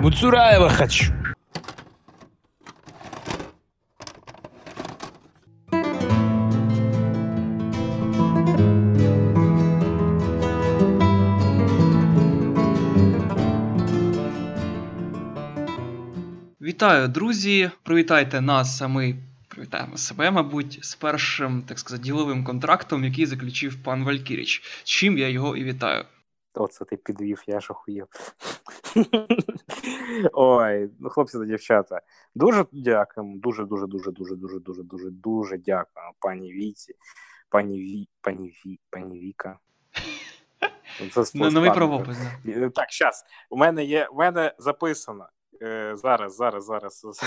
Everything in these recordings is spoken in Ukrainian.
Муцураева хочу. Вітаю, друзі! Привітайте нас, а ми привітаємо себе, мабуть, з першим, так сказати, діловим контрактом, який заключив пан Валькіріч. Чим я його і вітаю. Оце ти підвів, я ж охуєв. Ой, ну хлопці та дівчата. Дуже дякуємо. Дуже, дуже, дуже, дуже, дуже, дуже, дуже, дуже дякуємо пані Віці, пані Ві, пані Ві, пані Віка. Новий правопис. Так, зараз. У мене є, у мене записано. Е, зараз, зараз, зараз.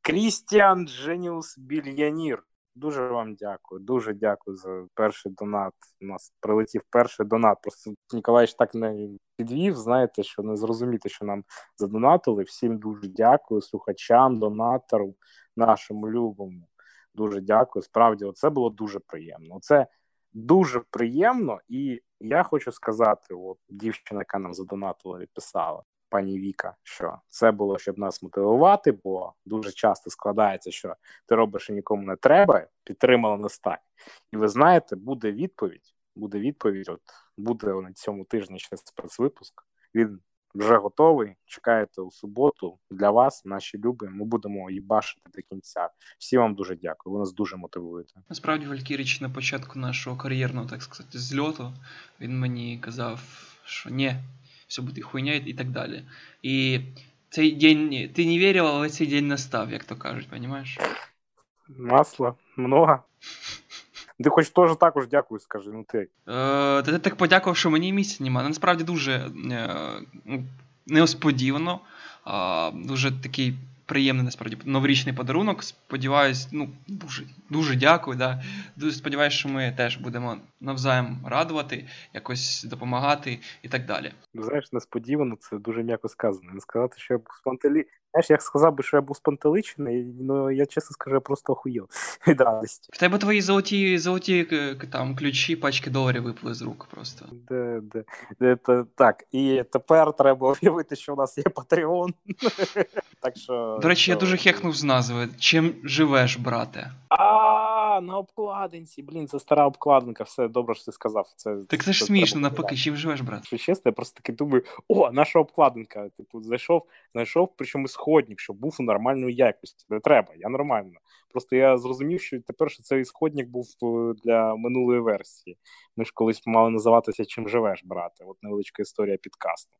Крістіан Дженіус Більянір. Дуже вам дякую. Дуже дякую за перший донат. У нас прилетів перший донат. Просто Ніколаєш так не підвів. Знаєте, що не зрозуміти, що нам задонатили. Всім дуже дякую, слухачам, донатору, нашому любому. Дуже дякую. Справді, це було дуже приємно. Це дуже приємно, і я хочу сказати: от дівчина, яка нам задонатила, відписала пані Віка, що це було, щоб нас мотивувати, бо дуже часто складається, що ти робиш і нікому не треба, підтримала нас так. І ви знаєте, буде відповідь. Буде відповідь. От буде на цьому тижні ще спецвипуск. Він вже готовий. Чекаєте у суботу для вас, наші люби. Ми будемо їбашити до кінця. Всі вам дуже дякую. Ви нас дуже мотивуєте. Насправді, Валькіріч на початку нашого кар'єрного, так сказати, зльоту він мені казав, що ні, все буде хуйня і так далі. І цей день ти не вірив, але цей день настав, як то кажуть, розумієш? Масла много. Ти хоч теж також дякую, скажи, ну ти. Е, Ти так подякував, що мені місця немає. Насправді дуже е, неосподівано. Е, дуже такий приємний насправді новорічний подарунок. Сподіваюсь, ну дуже дуже дякую. Да. Дуже сподіваюся, що ми теж будемо навзаєм радувати, якось допомагати і так далі. Знаєш, несподівано це дуже м'яко сказано. Не сказати, що я був спонталі. Знаєш, я сказав би, що я був спонтеличений, ну я чесно скажу, я просто охуєв від радості. В тебе твої золоті золоті там ключі, пачки доларів випали з рук просто. Де, де, де, де, Так, і тепер треба об'явити, що у нас є Патреон. Так що. До речі, я дуже хекнув з назви. Чим живеш, брате? А, на обкладинці. Блін, це стара обкладинка, все добре, що ти сказав. Це Так це ж смішно, навпаки, чим живеш, брат? Що чесно, я просто таки думаю, о, наша обкладинка. Типу, зайшов, знайшов, причому ісходник, щоб був у нормальної якості. Не треба, я нормально. Просто я зрозумів, що тепер що цей ісходник був е, для минулої версії. Ми ж колись мали називатися Чим живеш, брате? От невеличка історія підкасту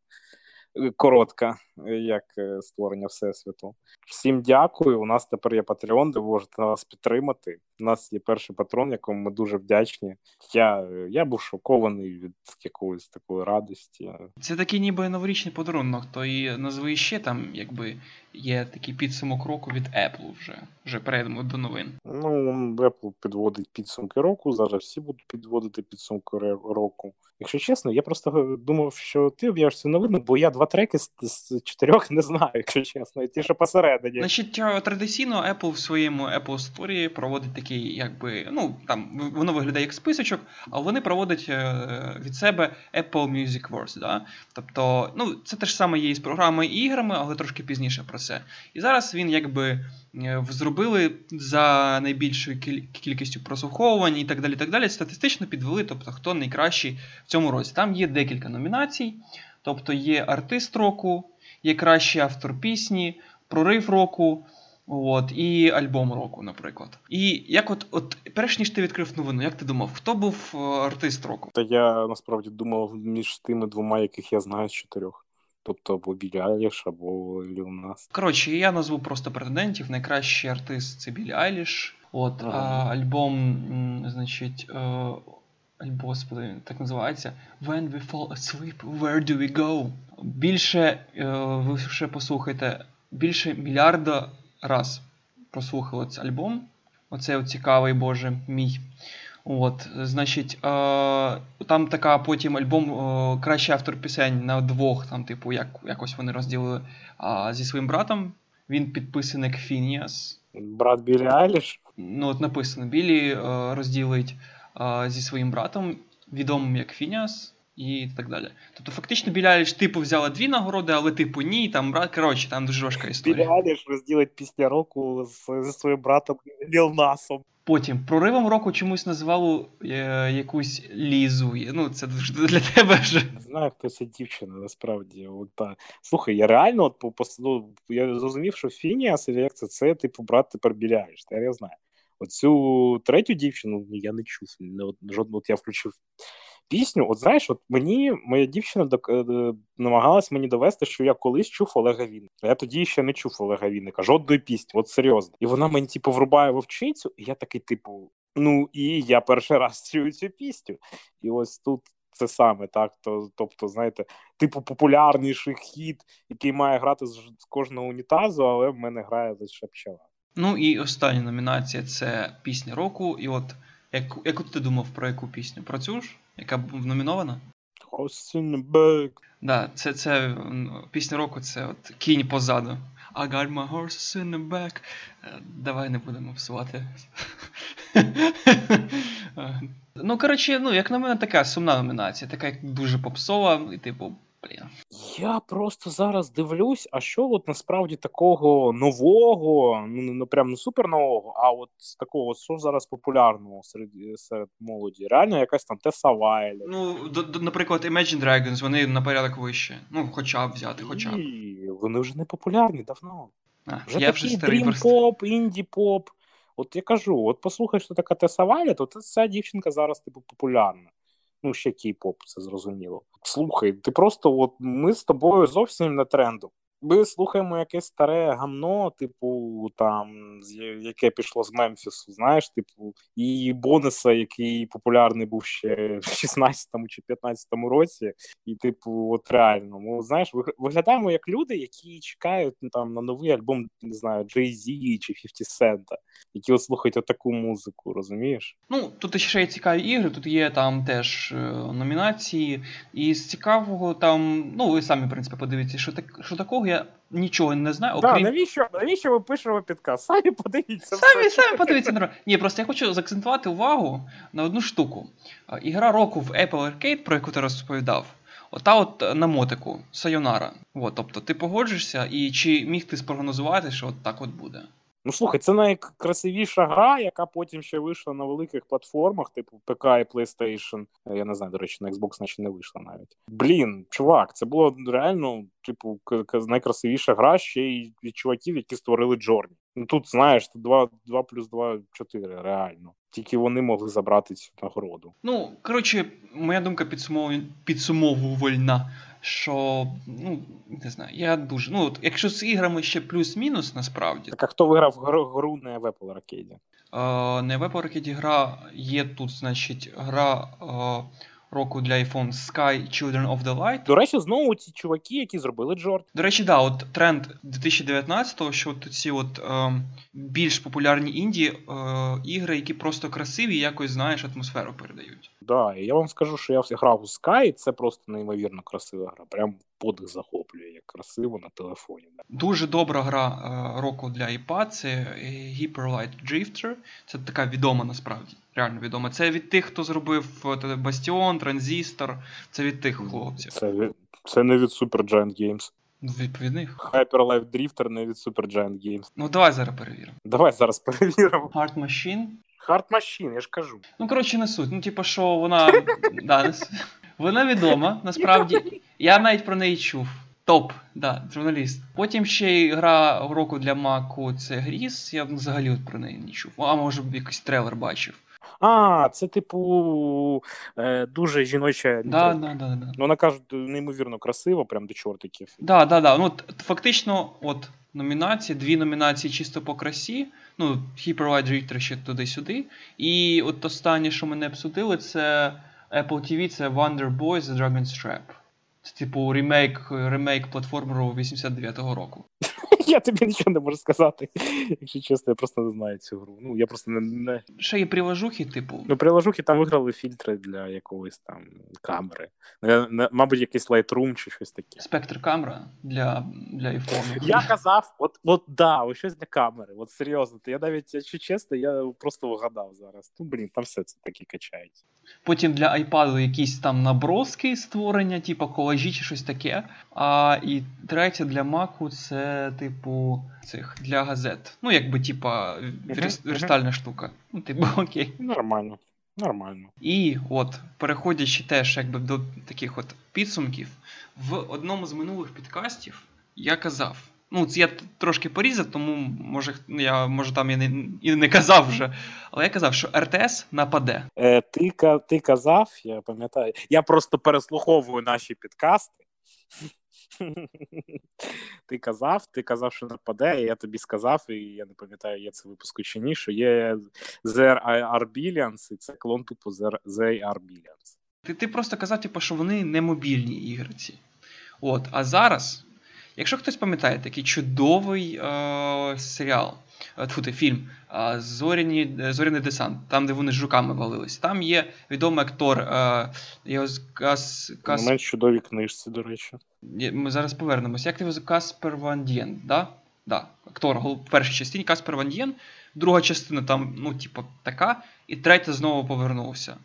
коротка, як е, створення всесвіту. Всім дякую. У нас тепер є Patreon, де ви можете нас підтримати. У нас є перший патрон, якому ми дуже вдячні. Я я був шокований від якоїсь такої радості. Це такий ніби новорічний подарунок, то і назви ще там, якби є такий підсумок року від Apple вже. Вже перейдемо до новин. Ну, Apple підводить підсумки року. Зараз всі будуть підводити підсумки року. Якщо чесно, я просто думав, що ти об'явиш цю новину, бо я два треки з, з чотирьох не знаю, якщо чесно, і ті, що посередині. Значить, традиційно Apple в своєму Apple Store проводить такий, якби, ну там воно виглядає як списочок, а вони проводять е, від себе Apple Music Awards, Да? Тобто, ну, це те ж саме є і з програмою і іграми, але трошки пізніше про це. І зараз він якби е, зробили за найбільшою кількістю прослуховувань і так далі. так далі, Статистично підвели, тобто хто найкращий в цьому році. Там є декілька номінацій, тобто є артист року, є кращий автор пісні, прорив року. От, і альбом року, наприклад. І як от, от перш ніж ти відкрив новину, як ти думав, хто був е, артист року? Та я насправді думав між тими двома, яких я знаю з чотирьох. Тобто або Білі Айліш, або Нас. Коротше, я назву просто претендентів. Найкращий артист це Білі Айліш. От ага. а, альбом, значить, е, господи, так називається When we fall asleep, where do we go? Більше, е, ви ще послухайте, більше мільярда раз прослухали цей альбом. Оцей цікавий Боже мій. От, Значить, е, там така потім альбом е, кращий автор пісень на двох, там, типу, як, якось вони розділили е, зі своїм братом. Він підписаний як Фініас. Брат Білі Айліш? Ну, от написано: Білі е, розділить е, зі своїм братом, відомим як Фініас. І так далі. Тобто, фактично, Білі Айліш, типу, взяла дві нагороди, але типу ні, там брат. Коротше, там дуже важка історія. Білі Айліш розділить після року з, зі своїм братом Ліл Насом. Потім проривом року чомусь назвали е, якусь лізу. Ну, це дуже для тебе вже. Не знаю, хто ця дівчина, насправді. От, та. Слухай, я реально от, по, ну, я зрозумів, що Фініас як це, це типу брат тепер Айліш, та я знаю. Оцю третю дівчину я не чув. Не, от я включив пісню. От знаєш, от мені моя дівчина док, е, намагалась мені довести, що я колись чув Олега Вінника. Я тоді ще не чув Олега Вінника, жодної пісні, от серйозно. І вона мені типу врубає вовчицю, і я такий, типу, ну і я перший раз чую цю пісню. І ось тут. Це саме так, то, тобто, знаєте, типу популярніший хіт, який має грати з кожного унітазу, але в мене грає лише пчела. Ну і остання номінація це пісня року. І от яку, яку ти думав про яку пісню? Про цю ж, яка був номінована? Horse in the back. Да, це, це пісня року, це от кінь позаду. I got my horses in the back. Е, Давай не будемо псувати. Е, ну, коротше, ну, як на мене, така сумна номінація, така як дуже попсова, і типу, блін. Я просто зараз дивлюсь, а що от насправді такого нового, ну не прям не супер нового, а от з такого, що зараз популярного серед серед молоді. Реально якась там Теса Вайлі. Ну, до, до, наприклад, Imagine Dragons, вони на порядок вище. Ну, хоча б взяти, хоча б. І вони вже не популярні давно. А, Вже я такий вже старий дрім просто. поп, інді поп. От я кажу, от послухай, що така Теса Вайлі, то ця дівчинка зараз типу популярна. Ну, ще кей-поп, це зрозуміло. Слухай, ти просто от ми з тобою зовсім не тренду. Ми слухаємо якесь старе гамно, типу, там, яке пішло з Мемфісу, знаєш, типу, і Бонуса, який популярний був ще в 16-му чи 15-му році. І, типу, от реально, ми, знаєш, виглядаємо як люди, які чекають ну, там на новий альбом, не знаю, Jay-Z чи 50 Cent, які от слухають отаку музику, розумієш? Ну, тут ще є цікаві ігри, тут є там теж е, номінації. І з цікавого там, ну, ви самі, в принципі, подивіться, що, так, що такого я нічого не знаю, Да, окрім. навіщо, навіщо ви пишемо підказ? Самі подивіться. Самі, все. самі подивіться на Ні, просто я хочу заакцентувати увагу на одну штуку. Ігра року в Apple Arcade, про яку ти розповідав, ота от е, на мотику, Сайонара. От, тобто ти погоджуєшся, і чи міг ти спрогнозувати, що от так от буде? Ну слухай, це найкрасивіша гра, яка потім ще вийшла на великих платформах, типу ПК і PlayStation. Е, Я не знаю, до речі, на Xbox наче не вийшла навіть. Блін, чувак, це було реально, типу, найкрасивіша гра ще й від чуваків, які створили Джорні. Ну тут, знаєш, тут 2, 2 плюс 2 4, реально. Тільки вони могли забрати цю нагороду. Ну, коротше, моя думка підсумову- підсумовувальна, що, ну, не знаю, я дуже. Ну, от, якщо з іграми ще плюс-мінус, насправді, Так а хто виграв гру, гру не в Apple Arcade? Е, не в Apple Arcade гра є тут, значить, гра е, року для iPhone Sky Children of the Light. До речі, знову ті чуваки, які зробили Джорд. До речі, да, от тренд 2019-го, що от ці от е, більш популярні інді е, ігри, які просто красиві, і якось, знаєш, атмосферу передають. Да, і я вам скажу, що я грав у Sky, це просто неймовірно красива гра. Прям подих захоплює, як красиво на телефоні. Дуже добра гра е, року для iPad це е, Hyper Light Drifter. Це така відома насправді. Реально відома. Це від тих, хто зробив е, Bastion, Transistor. Це від тих хлопців. Це, від- це не від Super Giant Games. Ну, Відповідних. Hyper Life Drifter не від Super Giant Games. Ну давай зараз перевіримо. Давай зараз перевіримо. Hard Machine. Hard Machine, я ж кажу. Ну, коротше, не суть. Ну, типу, що вона. да, не. Вона відома, насправді. Я навіть про неї чув. Топ, да, журналіст. Потім ще й гра року для Маку це Гріс. Я взагалі от про неї не чув. А може б якийсь трейлер бачив. А, це типу е, дуже жіноча. Да, да, да, да. Ну, вона кажуть, неймовірно красиво, прям до чортиків. Да, да, да. Ну, фактично, от номінації, дві номінації чисто по красі. Ну, Hyper Light Drifter ще туди-сюди. І от останнє, що ми не обсудили, це Apple TV, це Wonder Boy The Dragon's Trap. Це, типу, ремейк, ремейк платформеру 89-го року. Я тобі нічого не можу сказати. Якщо чесно, я просто не знаю цю гру. Ну, я просто не. не... Ще є приложухи, типу. Ну, приложухи там виграли фільтри для якогось там камери. Ну, мабуть, якийсь Lightroom чи щось таке. Спектр камера для для iPhone. Я казав, от от да, ось щось для камери. От серйозно, я навіть, якщо чесно, я просто вгадав зараз. Ну, блін, там все це таке качається. Потім для iPad якісь там наброски створення, типу колажі чи щось таке. А і третє для Mac це, типу, цих для газет. Ну, якби, типа, верстальна штука. Ну, типу, окей. Нормально. Нормально. І от, переходячи теж якби до таких от підсумків, в одному з минулих підкастів я казав. Ну, це я трошки порізав, тому може я може там і не і не казав вже. Але я казав, що РТС нападе. Е, Ти ти казав, я пам'ятаю. Я просто переслуховую наші підкасти. Ти казав, ти казав, що нападе, і я тобі сказав, і я не пам'ятаю, є це випуску чи ні, що є ZR Billions, і це клон типу ZR Billions. Ти ти просто казав, типу, що вони не мобільні ігриці. От, А зараз, якщо хтось пам'ятає такий чудовий е- серіал, е, тьфу, фільм Зоряні, е, Зоряний десант, там, де вони з жуками валились, там є відомий актор е- його Кас, Кас... Менш чудові книжці, до речі. Ми зараз повернемося. Як ти його Каспер Ван Дієн, да? Да, актор в першій частині Каспер Ван Дієн, друга частина там, ну, типу, така, і третя знову повернувся.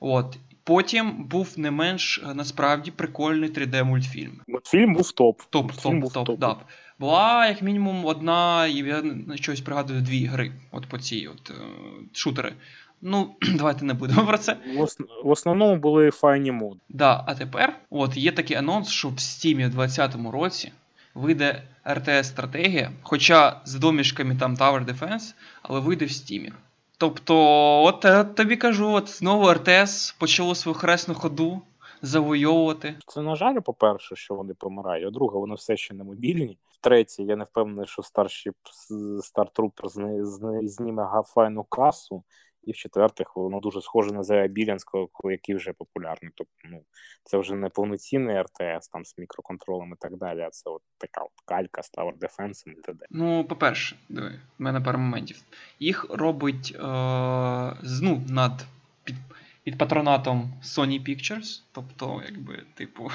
От. Потім був не менш е, насправді прикольний 3D-мультфільм. Мультфільм був топ. Топ, Мультфільм топ, був топ, топ. Да. Була, як мінімум, одна, і я на щось пригадую дві гри от по цій от е, шутери. Ну, давайте не будемо про це. В основному були файні моди. Да, а тепер от є такий анонс, що в Steam в 2020 році вийде rts стратегія хоча з домішками там Tower Defense, але вийде в Steam. Тобто, от я тобі кажу, от знову РТС почало свою хресну ходу завойовувати. Це на жаль, по-перше, що вони помирають. А друге, вони все ще не мобільні. Третє, я не впевнений, що старші Стартрупер зніме гафайну касу. І в-четвертих, воно дуже схоже на Зея Білянського, який вже популярний. Тобто, ну, це вже не повноцінний РТС там з мікроконтролем і так далі, а це от така от калька з Tower Defense і т.д. Ну, по-перше, диви, в мене пару моментів. Їх робить е, ну, над під, під патронатом Sony Pictures, тобто, якби, типу,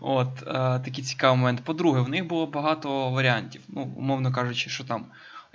от, е, такий цікавий момент. По-друге, в них було багато варіантів. Ну, умовно кажучи, що там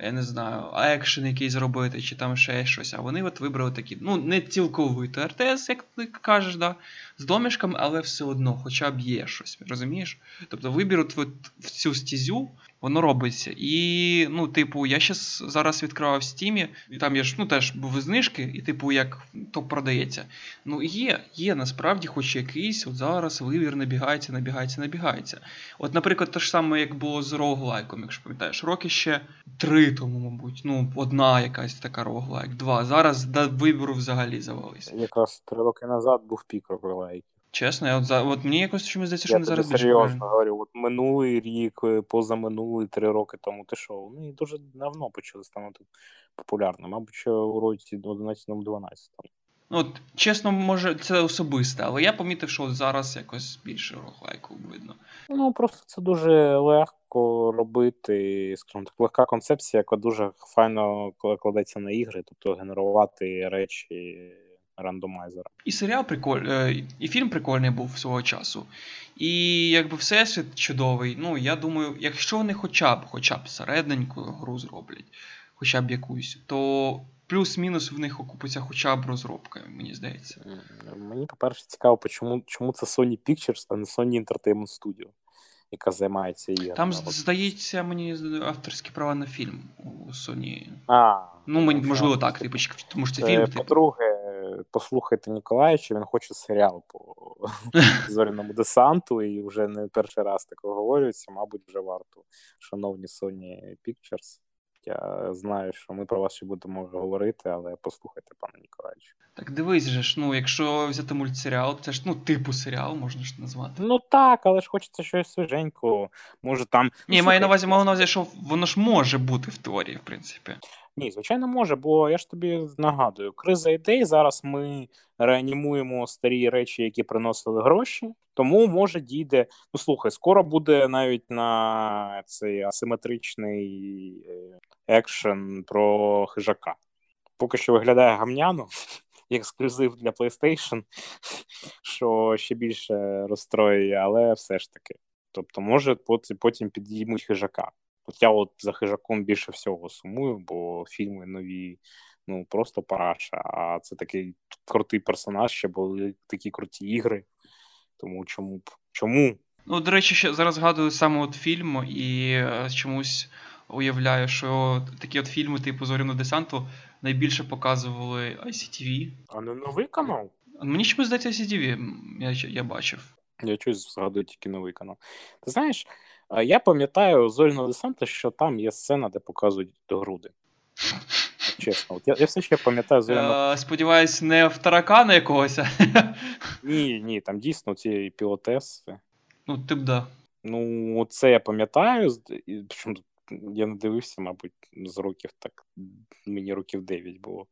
я не знаю, екшен якийсь зробити, чи там ще щось. А вони от вибрали такі, ну, не цілковито РТС, як ти кажеш, да, з домішками, але все одно, хоча б є щось. Розумієш? Тобто вибір от в цю стізю воно робиться. І, ну, типу, я щас зараз відкривав в стімі, і там є ж ну, теж були знижки, і, типу, як то продається. Ну, є, є насправді, хоч якийсь, от зараз вибір набігається, набігається, набігається. От, наприклад, те ж саме, як було з роглайком, якщо пам'ятаєш, роки ще три тому, мабуть. Ну, одна якась така роглайк, два. Зараз до вибору взагалі завалися. Якраз три роки назад був пік роглайків. Чесно, я от за от мені якось чомусь здається, що я не зараз більше серйозно говорю. От минулий рік, е, позаминулий три роки тому ти що, вони дуже давно почали ставати популярними, мабуть, що у році 11-12. Ну, от, чесно, може, це особисте, але я помітив, що от зараз якось більше роглайку видно. Ну, просто це дуже легко робити, скажімо так, легка концепція, яка дуже файно кладеться на ігри, тобто генерувати речі рандомайзера. І серіал прикольний, і фільм прикольний був свого часу. І якби всесвіт чудовий. Ну, я думаю, якщо вони хоча б хоча б середненьку гру зроблять, хоча б якусь, то плюс-мінус в них окупиться хоча б розробка, мені здається. Мені, по-перше, цікаво, чому чому це Sony Pictures, а не Sony Entertainment Studio, яка займається іграми. Там, здається, мені авторські права на фільм у Sony. А, Ну, мені, можливо, так, типу, тому що це фільм. Типу. По-друге, послухайте Ніколаєвича, він хоче серіал по зоряному десанту, і вже не перший раз таке говорюється, мабуть, вже варто, шановні Sony Pictures. Я знаю, що ми про вас ще будемо говорити, але послухайте, пане Ніколаєвич. Так дивись же ж, ну якщо взяти мультсеріал, це ж ну типу серіал можна ж назвати. Ну так, але ж хочеться щось свіженького. Може там. Ні, маю на увазі, маю на увазі, що воно ж може бути в теорії, в принципі. Ні, звичайно, може, бо я ж тобі нагадую, криза ідей. Зараз ми реанімуємо старі речі, які приносили гроші. Тому може дійде. Ну слухай, скоро буде навіть на цей асиметричний е, екшен про хижака. Поки що виглядає гамняно, ексклюзив для PlayStation, що ще більше розстроює, але все ж таки. Тобто, може, потім підіймуть хижака. От я от за хижаком більше всього сумую, бо фільми нові, ну просто параша. А це такий крутий персонаж, ще були такі круті ігри. Тому чому б чому? Ну, до речі, ще зараз згадую саме от фільм і е, чомусь уявляю, що такі от фільми, типу Зоряного десанту, найбільше показували ICTV. А не новий канал? Мені чомусь здається, ICTV, я я бачив. Я щось згадую тільки новий канал. Ти знаєш, я пам'ятаю Зоряного десанта, що там є сцена, де показують груди. Чесно, от я я все ще пам'ятаю. Е, Сподіваюсь, не в таракана якогось. Ні, ні, там дійсно ці пілотеси. Ну, тип да. Ну, це я пам'ятаю. Причому я не дивився, мабуть, з років так, мені років 9 було.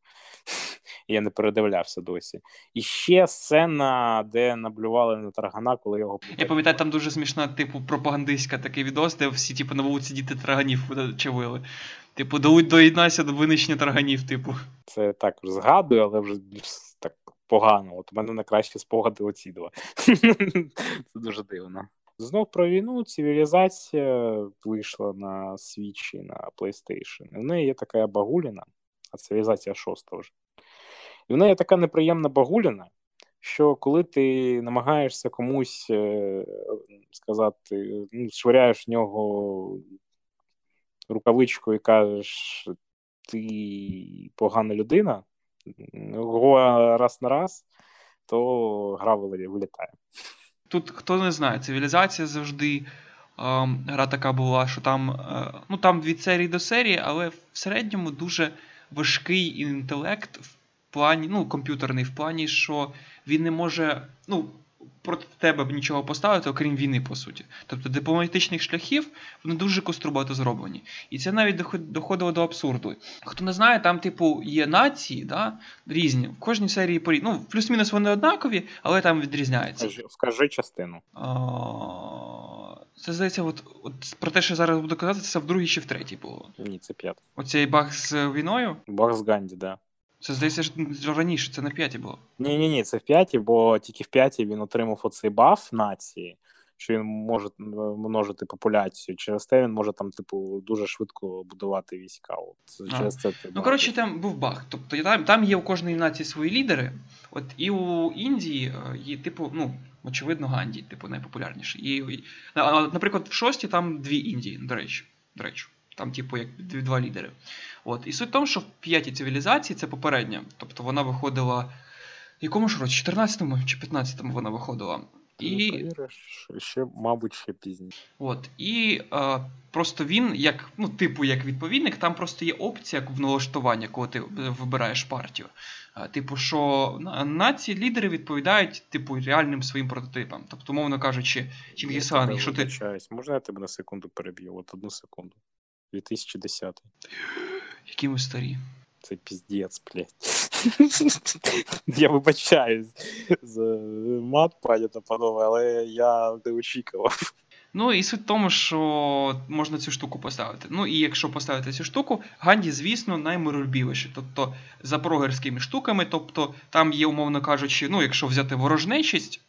Я не передивлявся досі. І ще сцена, де наблювали на таргана, коли його. Я пам'ятаю, там дуже смішна, типу, пропагандистська такий відос, де всі, типу, на вулиці діти тарганів чавили. Типу, доєднайся до винищення тарганів, типу. Це також згадую, але вже так погано. От у мене найкращі спогади оці два. Це дуже дивно. Знов про війну цивілізація вийшла на свічі на PlayStation. В неї є така багуліна, а цивілізація шоста вже. І в неї така неприємна багуліна, що коли ти намагаєшся комусь е, сказати, ну, швиряєш в нього рукавичку і кажеш, ти погана людина, раз на раз, то гра вилітає. Тут хто не знає, цивілізація завжди. Гра така була, що там е, ну там від серії до серії, але в середньому дуже важкий інтелект в плані, ну, комп'ютерний в плані, що він не може ну, проти тебе нічого поставити, окрім війни, по суті. Тобто дипломатичних шляхів вони дуже кострубато зроблені. І це навіть доходило до абсурду. Хто не знає, там, типу, є нації, да, різні. В кожній серії порі... Ну, плюс-мінус вони однакові, але там відрізняються. Скажи частину. Це здається, от, от про те, що зараз буду казати, це в другій чи в третій було. Ні, це п'ятий. Оцей баг з війною? Баг з Ганді, так. Да. Це здається, що раніше, це на п'яті було. Ні, ні, ні, це в п'яті, бо тільки в п'яті він отримав оцей баф нації, що він може множити популяцію. Через те він може там, типу, дуже швидко будувати війська. От через це Ну, коротше, там був баг. Тобто там там є у кожної нації свої лідери. От і у Індії е, є, типу, ну, очевидно, Ганді, типу, найпопулярніший. І, Наприклад, в шості там дві Індії, до речі. До речі. Там, типу, як два лідери. От. І суть в тому, що в п'ятій цивілізації це попередня. Тобто вона виходила. В якому ж році? 14-му чи 15-му вона виходила. І... Повіриш, ще, мабуть, ще пізніше. От. І е, просто він, як, ну, типу, як відповідник, там просто є опція в налаштування, коли ти вибираєш партію. Е, типу, що нації лідери відповідають, типу, реальним своїм прототипам. Тобто, мовно кажучи, Чингісхан, якщо ти. Можна я тебе на секунду переб'ю? От одну секунду. 2010. Які ми старі. Це піздець, блядь. Я вибачаюсь за мат, пані та панове, але я не очікував. Ну і суть в тому, що можна цю штуку поставити. Ну і якщо поставити цю штуку, Ганді, звісно, наймиролюбівіші. Тобто за прогерськими штуками, тобто там є, умовно кажучи, ну, якщо взяти ворожнечість,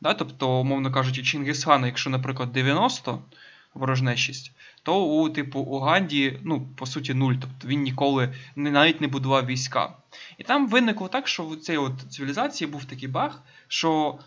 да, тобто, умовно кажучи, Чингисхана, якщо, наприклад, 90 ворожнечість, то у типу у Ганді, ну, по суті, нуль. Тобто він ніколи не, навіть не будував війська. І там виникло так, що в цій от цивілізації був такий баг, що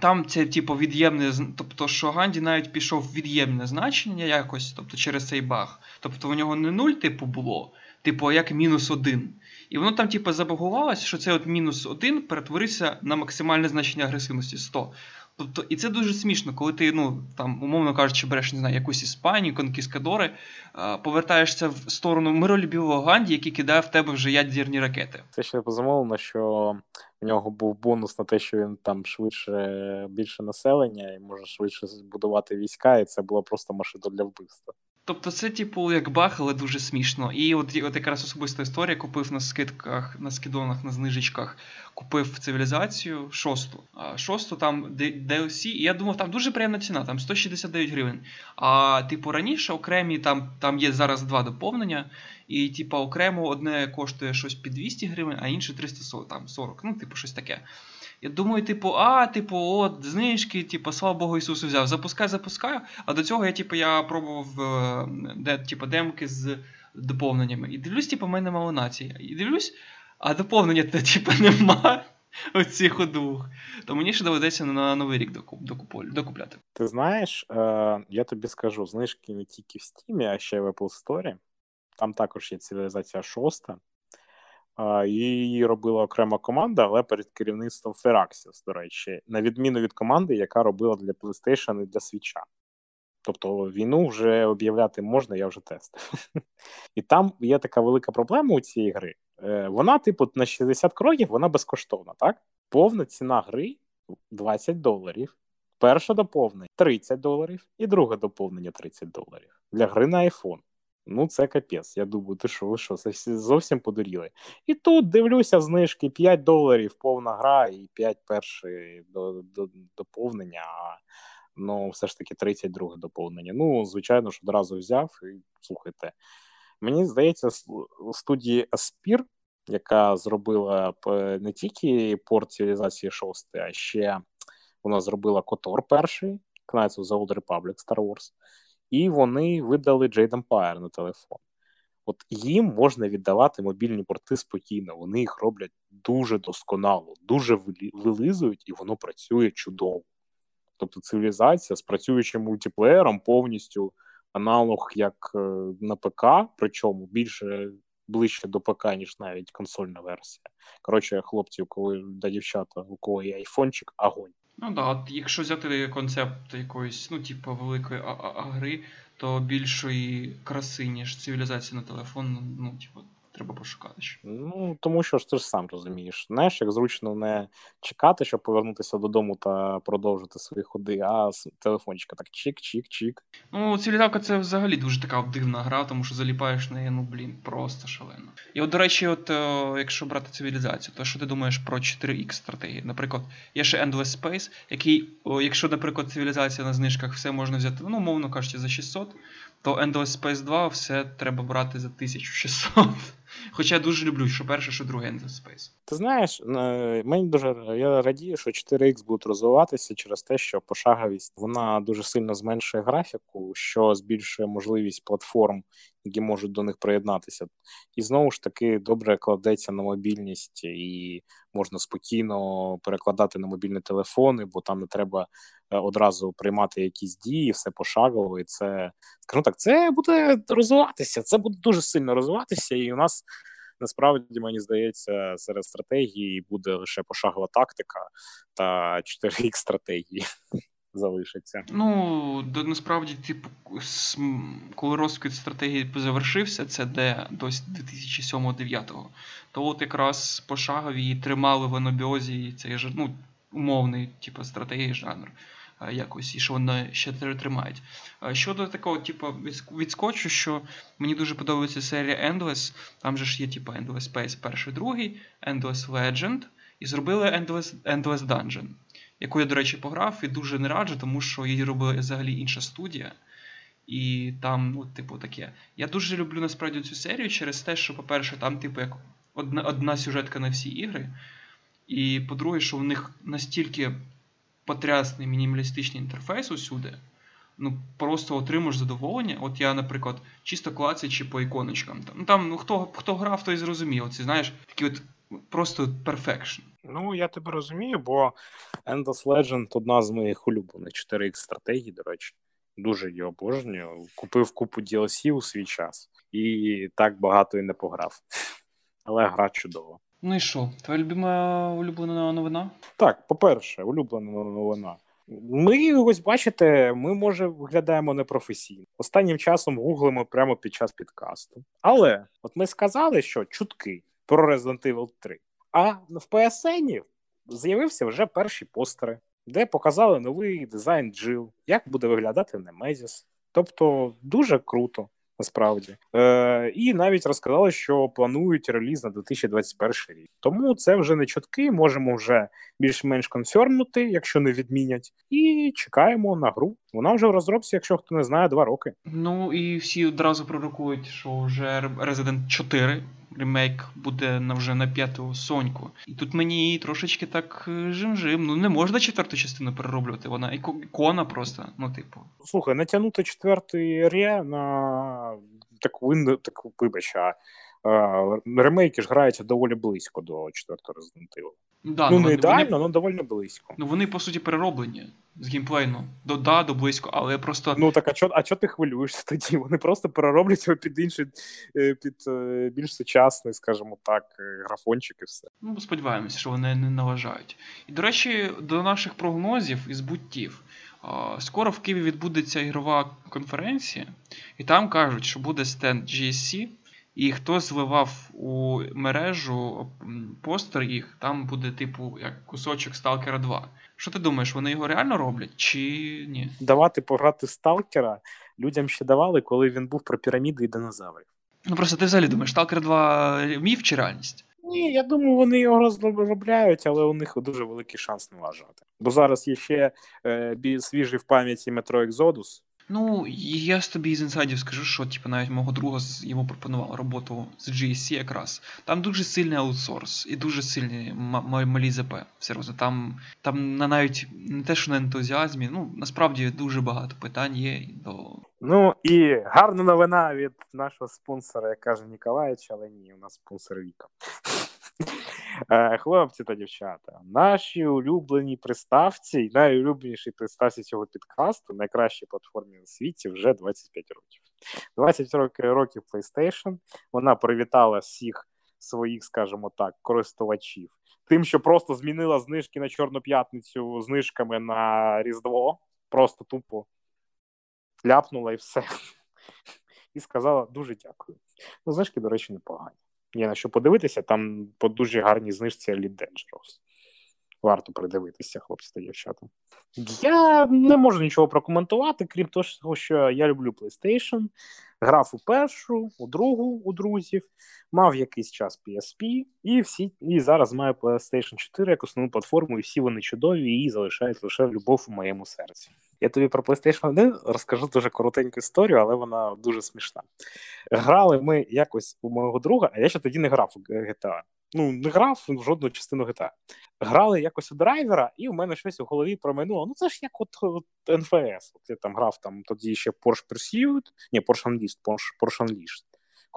там це, типу, від'ємне, тобто, що Ганді навіть пішов від'ємне значення якось, тобто через цей баг. Тобто у нього не нуль, типу, було, типу, як мінус один. І воно там, типу, забагувалося, що цей от мінус один перетворився на максимальне значення агресивності 100. Тобто, і це дуже смішно, коли ти, ну там, умовно кажучи, береш не знаю, якусь Іспанію, конкіскадори, повертаєшся в сторону миролюбівого Ганді, який кидає в тебе вже ядерні ракети. Це ще безумовно, що в нього був бонус на те, що він там швидше більше населення і може швидше збудувати війська, і це була просто машина для вбивства. Тобто це, типу, як баг, але дуже смішно. І от от якраз особиста історія купив на скидках, на скидонах, на знижечках, купив цивілізацію шосту. Шосту там DLC, і я думав, там дуже приємна ціна, там 169 гривень. А, типу, раніше окремі там там є зараз два доповнення, і, типу, окремо одне коштує щось під 200 гривень, а інше 340. Ну, типу, щось таке. Я думаю, типу, а, типу, от, знижки, типу, слава Богу, Ісусу взяв. Запускаю, запускаю. А до цього я, типу, я пробував е, де, типу, демки з доповненнями. І дивлюсь, типу, в мене мало нації. І дивлюсь, а доповнення то, типу, нема оцих двох. То мені ще доведеться на новий рік докупляти. Ти знаєш, е, я тобі скажу, знижки не тільки в Steam, а ще й в Apple Store. Там також є цивілізація шоста. Її робила окрема команда, але перед керівництвом Firaxis, до речі, на відміну від команди, яка робила для PlayStation і для Switch. Тобто війну вже об'являти можна, я вже тестив. І там є така велика проблема у цієї гри. Е, вона, типу, на 60 кроків вона безкоштовна, так? Повна ціна гри 20 доларів. Перше доповнення 30 доларів, і друге доповнення 30 доларів для гри на iPhone. Ну, це капець. Я думаю, ти що, ви що, це зовсім подуріли. І тут дивлюся знижки 5 доларів, повна гра, і 5 перше до, до, доповнення, ну, все ж таки 32 доповнення. Ну, звичайно ж, одразу взяв і слухайте. Мені здається, студії Aspir, яка зробила не тільки порт цивілізації 6, а ще вона зробила Котор перший, Knights of the Old Republic Star Wars і вони видали Jade Empire на телефон. От їм можна віддавати мобільні порти спокійно, вони їх роблять дуже досконало, дуже вилизують, і воно працює чудово. Тобто цивілізація з працюючим мультиплеєром повністю аналог як е, на ПК, причому більше ближче до ПК, ніж навіть консольна версія. Коротше, хлопців, коли да дівчата, у кого є айфончик, агонь. Ну да, от якщо взяти концепт якоїсь, ну, типу, великої гри, то більшої краси, ніж цивілізація на телефон, ну, типу, треба пошукати. ще. Ну тому що ж ти ж сам розумієш. Знаєш, як зручно не чекати, щоб повернутися додому та продовжити свої ходи, а телефончика так чик-чик-чик. Ну, цивілізавка це взагалі дуже така дивна гра, тому що заліпаєш неї, ну блін, просто шалено. І от, до речі, от о, якщо брати цивілізацію, то що ти думаєш про 4X стратегії? Наприклад, є ще Endless Space, який, о, якщо, наприклад, цивілізація на знижках все можна взяти, ну, мовно кажучи, за 600 то Endless Space 2 все треба брати за 1600. Хоча я дуже люблю, що перше, що друге Endless Space. Ти знаєш, е, мені дуже я радію, що 4X будуть розвиватися через те, що пошаговість вона дуже сильно зменшує графіку, що збільшує можливість платформ, які можуть до них приєднатися. І знову ж таки добре кладеться на мобільність, і можна спокійно перекладати на мобільні телефони, бо там не треба е, одразу приймати якісь дії, все пошагово. І це скажу так, це буде розвиватися. Це буде дуже сильно розвиватися, і у нас. Насправді мені здається, серед стратегії буде лише пошагова тактика та 4 х стратегії залишиться. Ну насправді, типу, коли розквіт стратегії завершився, це де до 2007-2009, то от якраз пошагові тримали в анобіозі цей ну, умовний, типу, стратегії жанр. Якось і що вони ще тримають. Щодо такого, типу, відскочу, що мені дуже подобається серія Endless. Там же ж є, типу, Endless Space перший, другий, Endless Legend, і зробили Endless Endless Dungeon яку я, до речі, пограв і дуже не раджу, тому що її робила взагалі інша студія. І там, ну, типу, таке. Я дуже люблю насправді цю серію через те, що, по-перше, там, типу, як одна одна сюжетка на всі ігри. І по-друге, що в них настільки потрясний мінімалістичний інтерфейс усюди. Ну, просто отримуєш задоволення. От я, наприклад, чисто клацячи по іконочкам. Ну там ну, хто хто грав, той зрозумів. Це знаєш, такий от просто перфекшн. Ну, я тебе розумію, бо Endless Legend одна з моїх улюблених 4X стратегій, до речі. Дуже її обожнюю. Купив купу DLC у свій час і так багато і не пограв. Але гра чудова. Ну і що? Твоя любима улюблена новина? Так, по-перше, улюблена новина. Ми ось бачите, ми може виглядаємо непрофесійно. Останнім часом гуглимо прямо під час підкасту. Але от ми сказали, що чутки про Resident Evil 3. А в PSN з'явився вже перші постери, де показали новий дизайн Джил, як буде виглядати Немезіс. Тобто дуже круто. Насправді Е, і навіть розказали, що планують реліз на 2021 рік. Тому це вже не чутки. Можемо вже більш-менш конфермнути, якщо не відмінять, і чекаємо на гру. Вона вже в розробці, якщо хто не знає, два роки. Ну і всі одразу пророкують, що вже Resident 4 ремейк буде на вже на п'яту соньку. І тут мені трошечки так е, жим-жим. Ну не можна четверту частину перероблювати. Вона ікона просто. Ну, типу. Слухай, натягнути четвертий ре на таку так вибач, а ремейки ж граються доволі близько до четвертого Evil. Да, ну, ну не ідеально, але доволі близько. Ну вони, по суті, перероблені з геймплейну. До да, до близько, але просто. Ну так, а чо, а чо ти хвилюєшся тоді? Вони просто перероблять його під інший, е, під е, більш сучасний, скажімо так, е, графончик і все. Ну, сподіваємося, що вони не налажають. І, до речі, до наших прогнозів і збуттів. Скоро в Києві відбудеться ігрова конференція, і там кажуть, що буде стенд GSC, і хто зливав у мережу постер їх, там буде, типу, як кусочок Сталкера 2. Що ти думаєш, вони його реально роблять чи ні? Давати пограти Сталкера людям ще давали, коли він був про піраміди і динозаврів. Ну просто ти взагалі думаєш, Сталкер 2 міф чи реальність? Ні, я думаю, вони його розробляють, але у них дуже великий шанс налажати. Бо зараз є ще е, свіжий в пам'яті Метро Екзодус. Ну, я з тобі з інсайдів скажу, що типу, навіть мого друга йому пропонував роботу з GSC якраз. Там дуже сильний аутсорс і дуже сильні малі ЗП. Серйозно, там там на навіть не те, що на ентузіазмі, ну насправді дуже багато питань є до. Ну і гарна новина від нашого спонсора, як каже Ніколаєч, але ні, у нас спонсор Віка. Е, хлопці та дівчата, наші улюблені приставці, найулюбленіші приставці цього підкасту, найкращій платформі на світі вже 25 років. 20 років PlayStation. Вона привітала всіх своїх, скажімо так, користувачів. Тим, що просто змінила знижки на Чорну п'ятницю знижками на Різдво. Просто тупо ляпнула і все. І сказала дуже дякую. Ну, знижки, до речі, непогані. Є на що подивитися, там по дуже гарній знижці Elite Dangerous. Варто придивитися, хлопці та дівчата. Я не можу нічого прокоментувати, крім того, що я люблю PlayStation. Грав у першу, у другу у друзів, мав якийсь час PSP, і всі, і зараз маю PlayStation 4 як основну платформу, і всі вони чудові, і залишають лише любов у моєму серці. Я тобі про PlayStation 1 розкажу дуже коротеньку історію, але вона дуже смішна. Грали ми якось у мого друга, а я ще тоді не грав у GTA. Ну, не грав в жодну частину GTA. Грали якось у драйвера, і у мене щось у голові проминуло. Ну, це ж як от, от НФС. От я там грав там тоді ще Porsche Pursuit, ні, Porsche Unleashed, Porsche, Porsche Unleashed.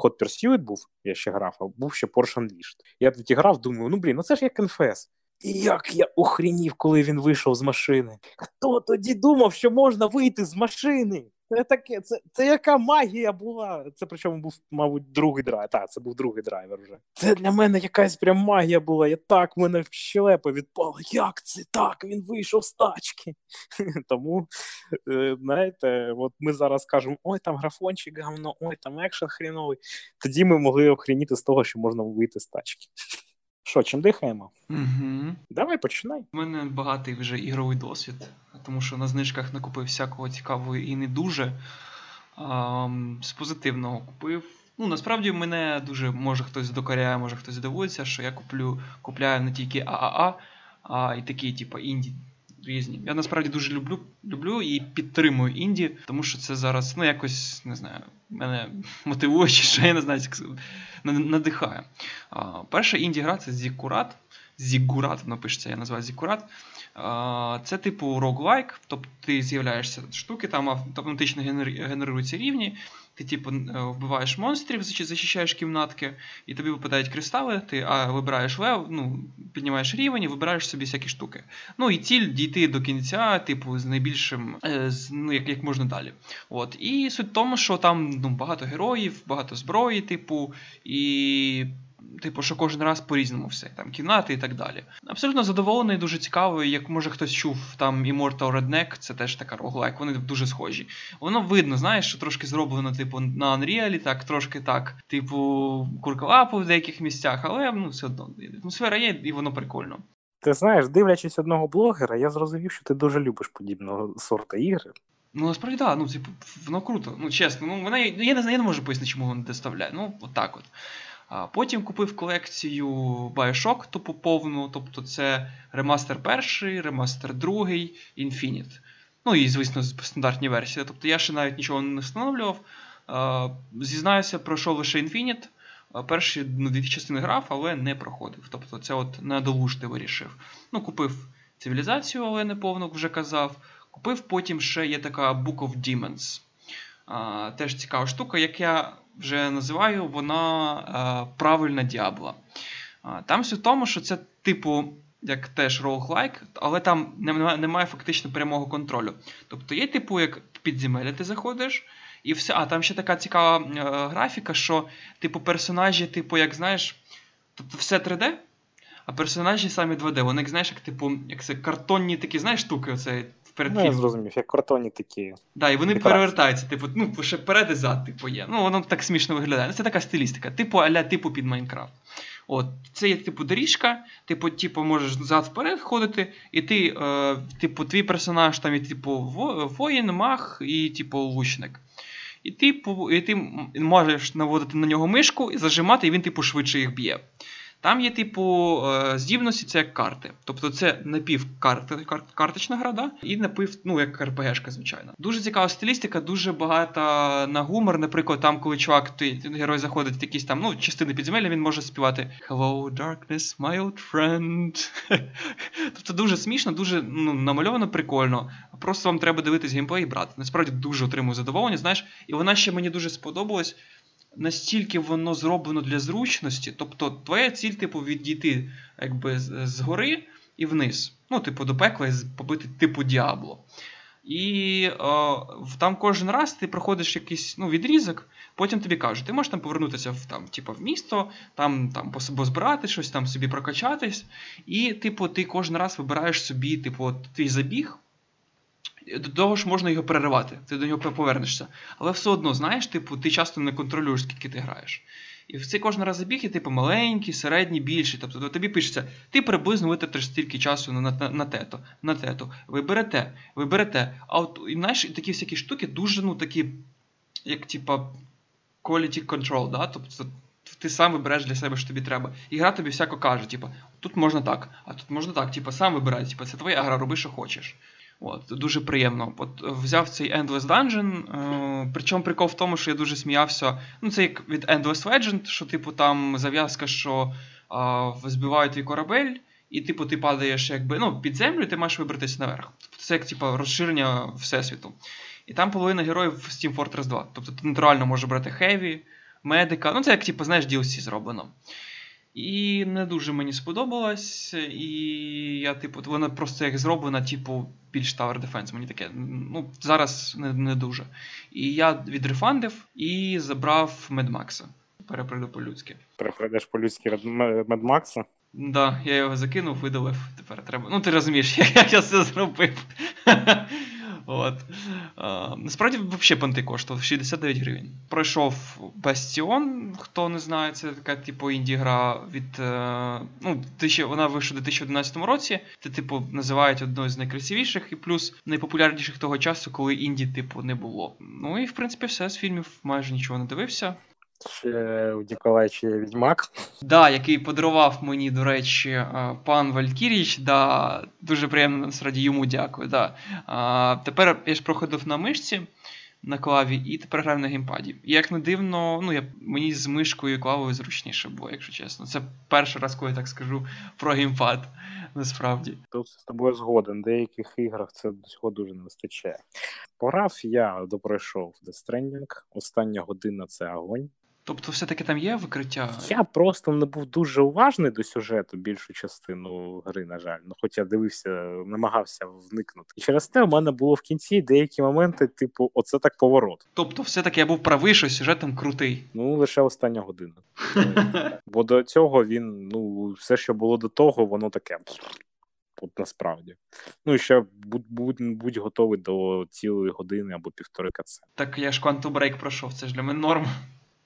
Hot Pursuit був, я ще грав, а був ще Porsche Unleashed. Я тоді грав, думаю, ну блін, ну це ж як НФС. І як я охренів, коли він вийшов з машини. Хто тоді думав, що можна вийти з машини? Це таке, це це яка магія була. Це причому був, мабуть, другий драйвер. Так, це був другий драйвер вже. Це для мене якась прям магія була. Я так мене щелепа відпала. Як це так? Він вийшов з тачки. Тому, е, знаєте, от ми зараз кажемо: ой, там графончик гавно, ой, там екшен хріновий. Тоді ми могли охреніти з того, що можна вийти з тачки. Що, чим дихаємо? Угу. Давай починай. У мене багатий вже ігровий досвід, тому що на знижках накупив всякого цікавого і не дуже. А, з позитивного купив. Ну, насправді мене дуже, може хтось докоряє, може хтось дивується, що я куплю, купляю не тільки ААА, а й такі, типу, інді різні. Я насправді дуже люблю люблю і підтримую інді, тому що це зараз ну, якось не знаю, мене мотивує, чи що я не знаю, надихає. Перша інді-гра це Зікурат. Зігурат, напишеться, я називаю Зікурат. Це типу роглайк, тобто ти з'являєшся штуки, там автоматично генеруються рівні, ти типу е, вбиваєш монстрів, захищаєш кімнатки, і тобі випадають кристали, ти а, вибираєш лев, ну, піднімаєш рівень і вибираєш собі всякі штуки. Ну і ціль дійти до кінця, типу, з найбільшим, е, з, ну, як як можна далі. От. І суть в тому, що там ну, багато героїв, багато зброї, типу, і Типу, що кожен раз по-різному все, там кімнати і так далі. Абсолютно задоволений, дуже цікавий. Як може хтось чув там Immortal Redneck, це теж така роглайк, вони дуже схожі. Воно видно, знаєш, що трошки зроблено, типу, на Unreal, так, трошки так, типу, куркалапу в деяких місцях, але ну, все одно атмосфера є, і воно прикольно. Ти знаєш, дивлячись одного блогера, я зрозумів, що ти дуже любиш подібного сорта ігри. Ну, насправді, так, да, ну, типу, воно круто. Ну, чесно, ну, вона, я не знаю, я не можу пояснити, чому воно доставляє. Ну, отак от. А Потім купив колекцію Bioshock, тупо повну, тобто це ремастер перший, ремастер другий, Infinite. Ну і, звісно, стандартні версії. Тобто я ще навіть нічого не встановлював. Зізнаюся, пройшов лише Infinite. Перші ну, дві частини грав, але не проходив. Тобто це от надолужти вирішив. Ну, купив цивілізацію, але не повну вже казав. Купив потім ще є така Book of Demons. А, Теж цікава штука, як я вже називаю, вона а, правильна діабла. Там все в тому, що це, типу, як теж roguelike, але там немає, немає фактично прямого контролю. Тобто є, типу, як підземелля ти заходиш. І все, а там ще така цікава е, графіка, що, типу, персонажі, типу, як знаєш, тобто все 3D, а персонажі самі 2D. Вони, знаєш, як типу, як це картонні такі, знаєш, штуки, оце перед Ну, я зрозумів, як картонні такі. Да, і вони Прекрасно. перевертаються, типу, ну, ще перед і зад, типу, є. Ну, воно так смішно виглядає. Це така стилістика, типу аля типу під Майнкрафт. От, Це є типу доріжка, типу, типу, можеш зад вперед ходити, і ти, е, типу, твій персонаж там і типу воїн, мах і типу лучник. І ти і ти можеш наводити на нього мишку і зажимати, і він, типу, швидше їх б'є. Там є, типу, е, здібності, це як карти. Тобто це напівкарточна гра, да? і напів, ну, як РПГшка, звичайно. Дуже цікава стилістика, дуже багато на гумор. Наприклад, там, коли чувак, ти, герой заходить в якісь там ну, частини підземелля, він може співати Hello, darkness, my old friend. тобто дуже смішно, дуже ну, намальовано, прикольно. Просто вам треба дивитись геймплей і брати. Насправді дуже отримую задоволення, знаєш, і вона ще мені дуже сподобалась настільки воно зроблено для зручності, тобто твоя ціль, типу, відійти якби згори і вниз. Ну, типу, до пекла і побити типу Діабло. І о, там кожен раз ти проходиш якийсь ну, відрізок, потім тобі кажуть, ти можеш там повернутися в там, типу, в місто, там там збирати щось, там собі прокачатись. І, типу, ти кожен раз вибираєш собі, типу, твій забіг, до того ж можна його переривати, ти до нього повернешся. Але все одно, знаєш, типу, ти часто не контролюєш, скільки ти граєш. І в цей кожен раз забіг є типу маленький, середній, більший. Тобто тобі пишеться, ти приблизно витратиш стільки часу на на, на тето, на тето. Ви берете, ви берете. А от і знаєш, такі всякі штуки дуже, ну, такі, як типа quality control, да? тобто ти сам вибереш для себе, що тобі треба. І гра тобі всяко каже, типу, тут можна так, а тут можна так. Типу, сам вибирай, типу, це твоя гра, роби, що хочеш. От, Дуже приємно. От, Взяв цей Endless Dungeon. Е, причому прикол в тому, що я дуже сміявся. Ну, це як від Endless Legend, що, типу, там зав'язка, що е, збивають твій корабель, і, типу, ти падаєш якби, ну, під землю, і ти маєш вибратися наверх. Тобто це як типу, розширення Всесвіту. І там половина героїв в Steam Fortress 2. Тобто ти натурально можеш брати Хеві, медика. Ну, це як, типу, знаєш, DLC зроблено. І не дуже мені сподобалось. І я, типу, вона просто як зроблена, типу, більш Tower Defense. Мені таке. Ну, зараз не не дуже. І я відрефандив і забрав Медмакса. Переприйду по-людськи. Переприйдеш по-людськи Медмакса? Так, да, я його закинув, видалив. Тепер треба. Ну, ти розумієш, як я це зробив. От. А, Насправді, взагалі понти коштував 69 гривень. Пройшов Бастіон, хто не знає, це така, типу, інді-гра від. Е, ну, Вона вийшла у 2011 році. Це, типу, називають одною з найкрасивіших і плюс найпопулярніших того часу, коли інді, типу, не було. Ну і в принципі все з фільмів майже нічого не дивився. У Ніколаєчі Відьмак. Да, який подарував мені, до речі, е, пан Валькіріч. Да, Дуже приємно насправді йому дякую. Да. А, Тепер я ж проходив на мишці на клаві, і тепер граю на геймпаді. І як не дивно, ну я мені з мишкою і клавою зручніше було, якщо чесно. Це перший раз, коли я так скажу про геймпад. Насправді. Тут з тобою згоден. В деяких іграх це до цього дуже не вистачає. Пограв я допройшов Death Stranding. Остання година це огонь. Тобто, все-таки там є викриття? Я просто не був дуже уважний до сюжету більшу частину гри, на жаль. Ну, хоч я дивився, намагався вникнути. І через те у мене було в кінці деякі моменти, типу, оце так поворот. Тобто, все-таки я був правий, що сюжет там крутий. Ну, лише остання година. Бо до цього він, ну, все, що було до того, воно таке. От насправді. Ну і ще будь, будь, будь готовий до цілої години або півтори каце. Так я ж Quantum Break пройшов, це ж для мене норм.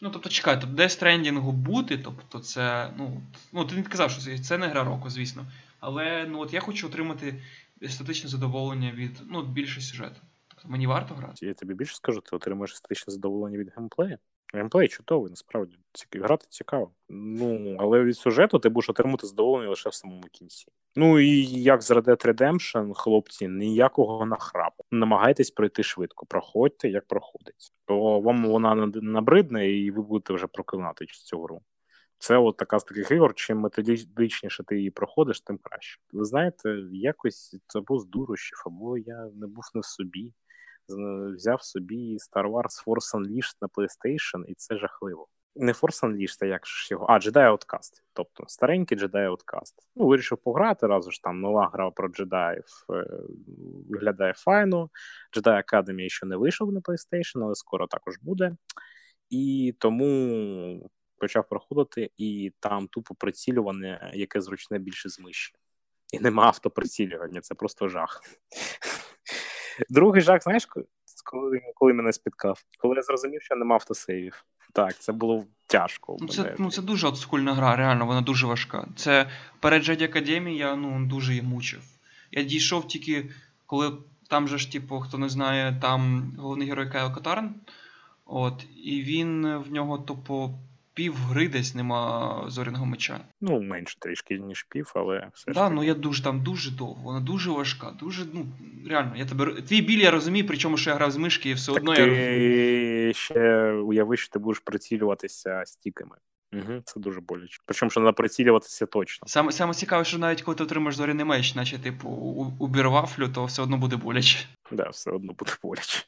Ну, тобто, чекай, тобто де стрендінгу бути, тобто це. Ну, ну ти не казав, що це не гра року, звісно. Але ну, от я хочу отримати естетичне задоволення від ну, більше сюжету. Мені варто грати. Я тобі більше скажу, ти отримуєш естетичне задоволення від геймплею. Геймплей чудовий, насправді. Ці- Грати цікаво. Ну, але від сюжету ти будеш отримати задоволення лише в самому кінці. Ну і як з Red Dead Redemption, хлопці, ніякого нахрапу. Намагайтесь пройти швидко. Проходьте, як проходить. То вам вона набридне, і ви будете вже проклинати цю гру. Це от така з таких ігор, чим методичніше ти її проходиш, тим краще. Ви знаєте, якось це або з дурощів, або я не був не в собі. Взяв собі Star Wars Force Unleashed на PlayStation, і це жахливо. Не Force Unleashed, а як ж його? А, Jedi Outcast. Тобто старенький Jedi Outcast. Ну, вирішив пограти, разу ж там нова гра про джедаїв е, виглядає файно. Jedi Academy ще не вийшов на PlayStation, але скоро також буде. І тому почав проходити, і там тупо прицілювання, яке зручне більше з миші. І нема автоприцілювання, це просто жах. Другий жах, знаєш, коли, коли мене спіткав? Коли я зрозумів, що нема автосейвів. Так, це було тяжко. Ну, це, ну, це дуже отскульна гра, реально, вона дуже важка. Це перед Academy я ну, дуже її мучив. Я дійшов тільки, коли там же ж, типу, хто не знає, там головний герой Кайл Катарн. От, і він в нього, типу, пів гри десь нема зоряного меча. Ну, менше трішки, ніж пів, але все ж Да, таки. ну я дуже там дуже довго, вона дуже важка, дуже, ну, реально, я тебе. Твій біль я розумію, причому що я грав з мишки, і все Так одно я розумію. ти ще уяви, що ти будеш прицілюватися стіками. Угу, це дуже боляче. Причому, що треба прицілюватися точно. Саме, саме цікаве, що навіть коли ти отримаєш зоряний меч, наче типу у- убір вафлю, то все одно буде боляче. Да, все одно буде боляче.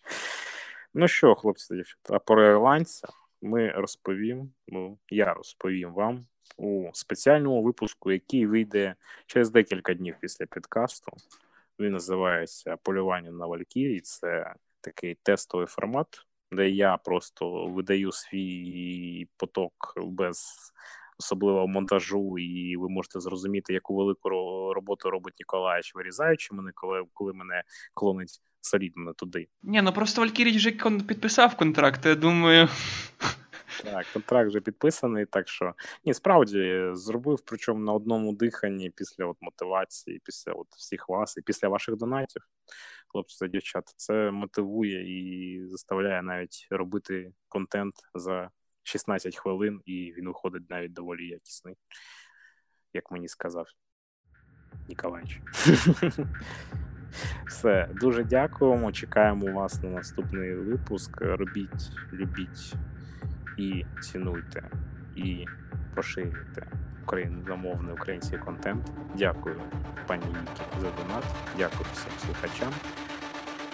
Ну що, хлопці та дівчата, а про ірландця ми розповім, ну, я розповім вам у спеціальному випуску, який вийде через декілька днів після підкасту. Він називається Полювання на Валькірії. Це такий тестовий формат, де я просто видаю свій поток без особливого монтажу, і ви можете зрозуміти, яку велику роботу робить Ніколаєч, вирізаючи мене, коли, коли мене клонить солідно туди. Ні, ну просто Валькірій вже підписав контракт, я думаю. Так, контракт вже підписаний, так що ні, справді зробив, причому на одному диханні після от мотивації, після от всіх вас і після ваших донатів, хлопці та дівчата, це мотивує і заставляє навіть робити контент за 16 хвилин, і він виходить навіть доволі якісний, як мені сказав Ніколаєвич. Все, дуже дякуємо. Чекаємо вас на наступний випуск. Робіть, любіть і цінуйте, і поширюйте україномовний український контент. Дякую, пані Нікі, за донат. Дякую всім слухачам.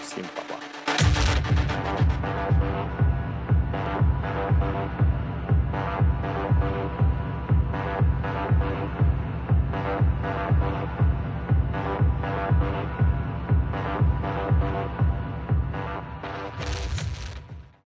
Всім па-па.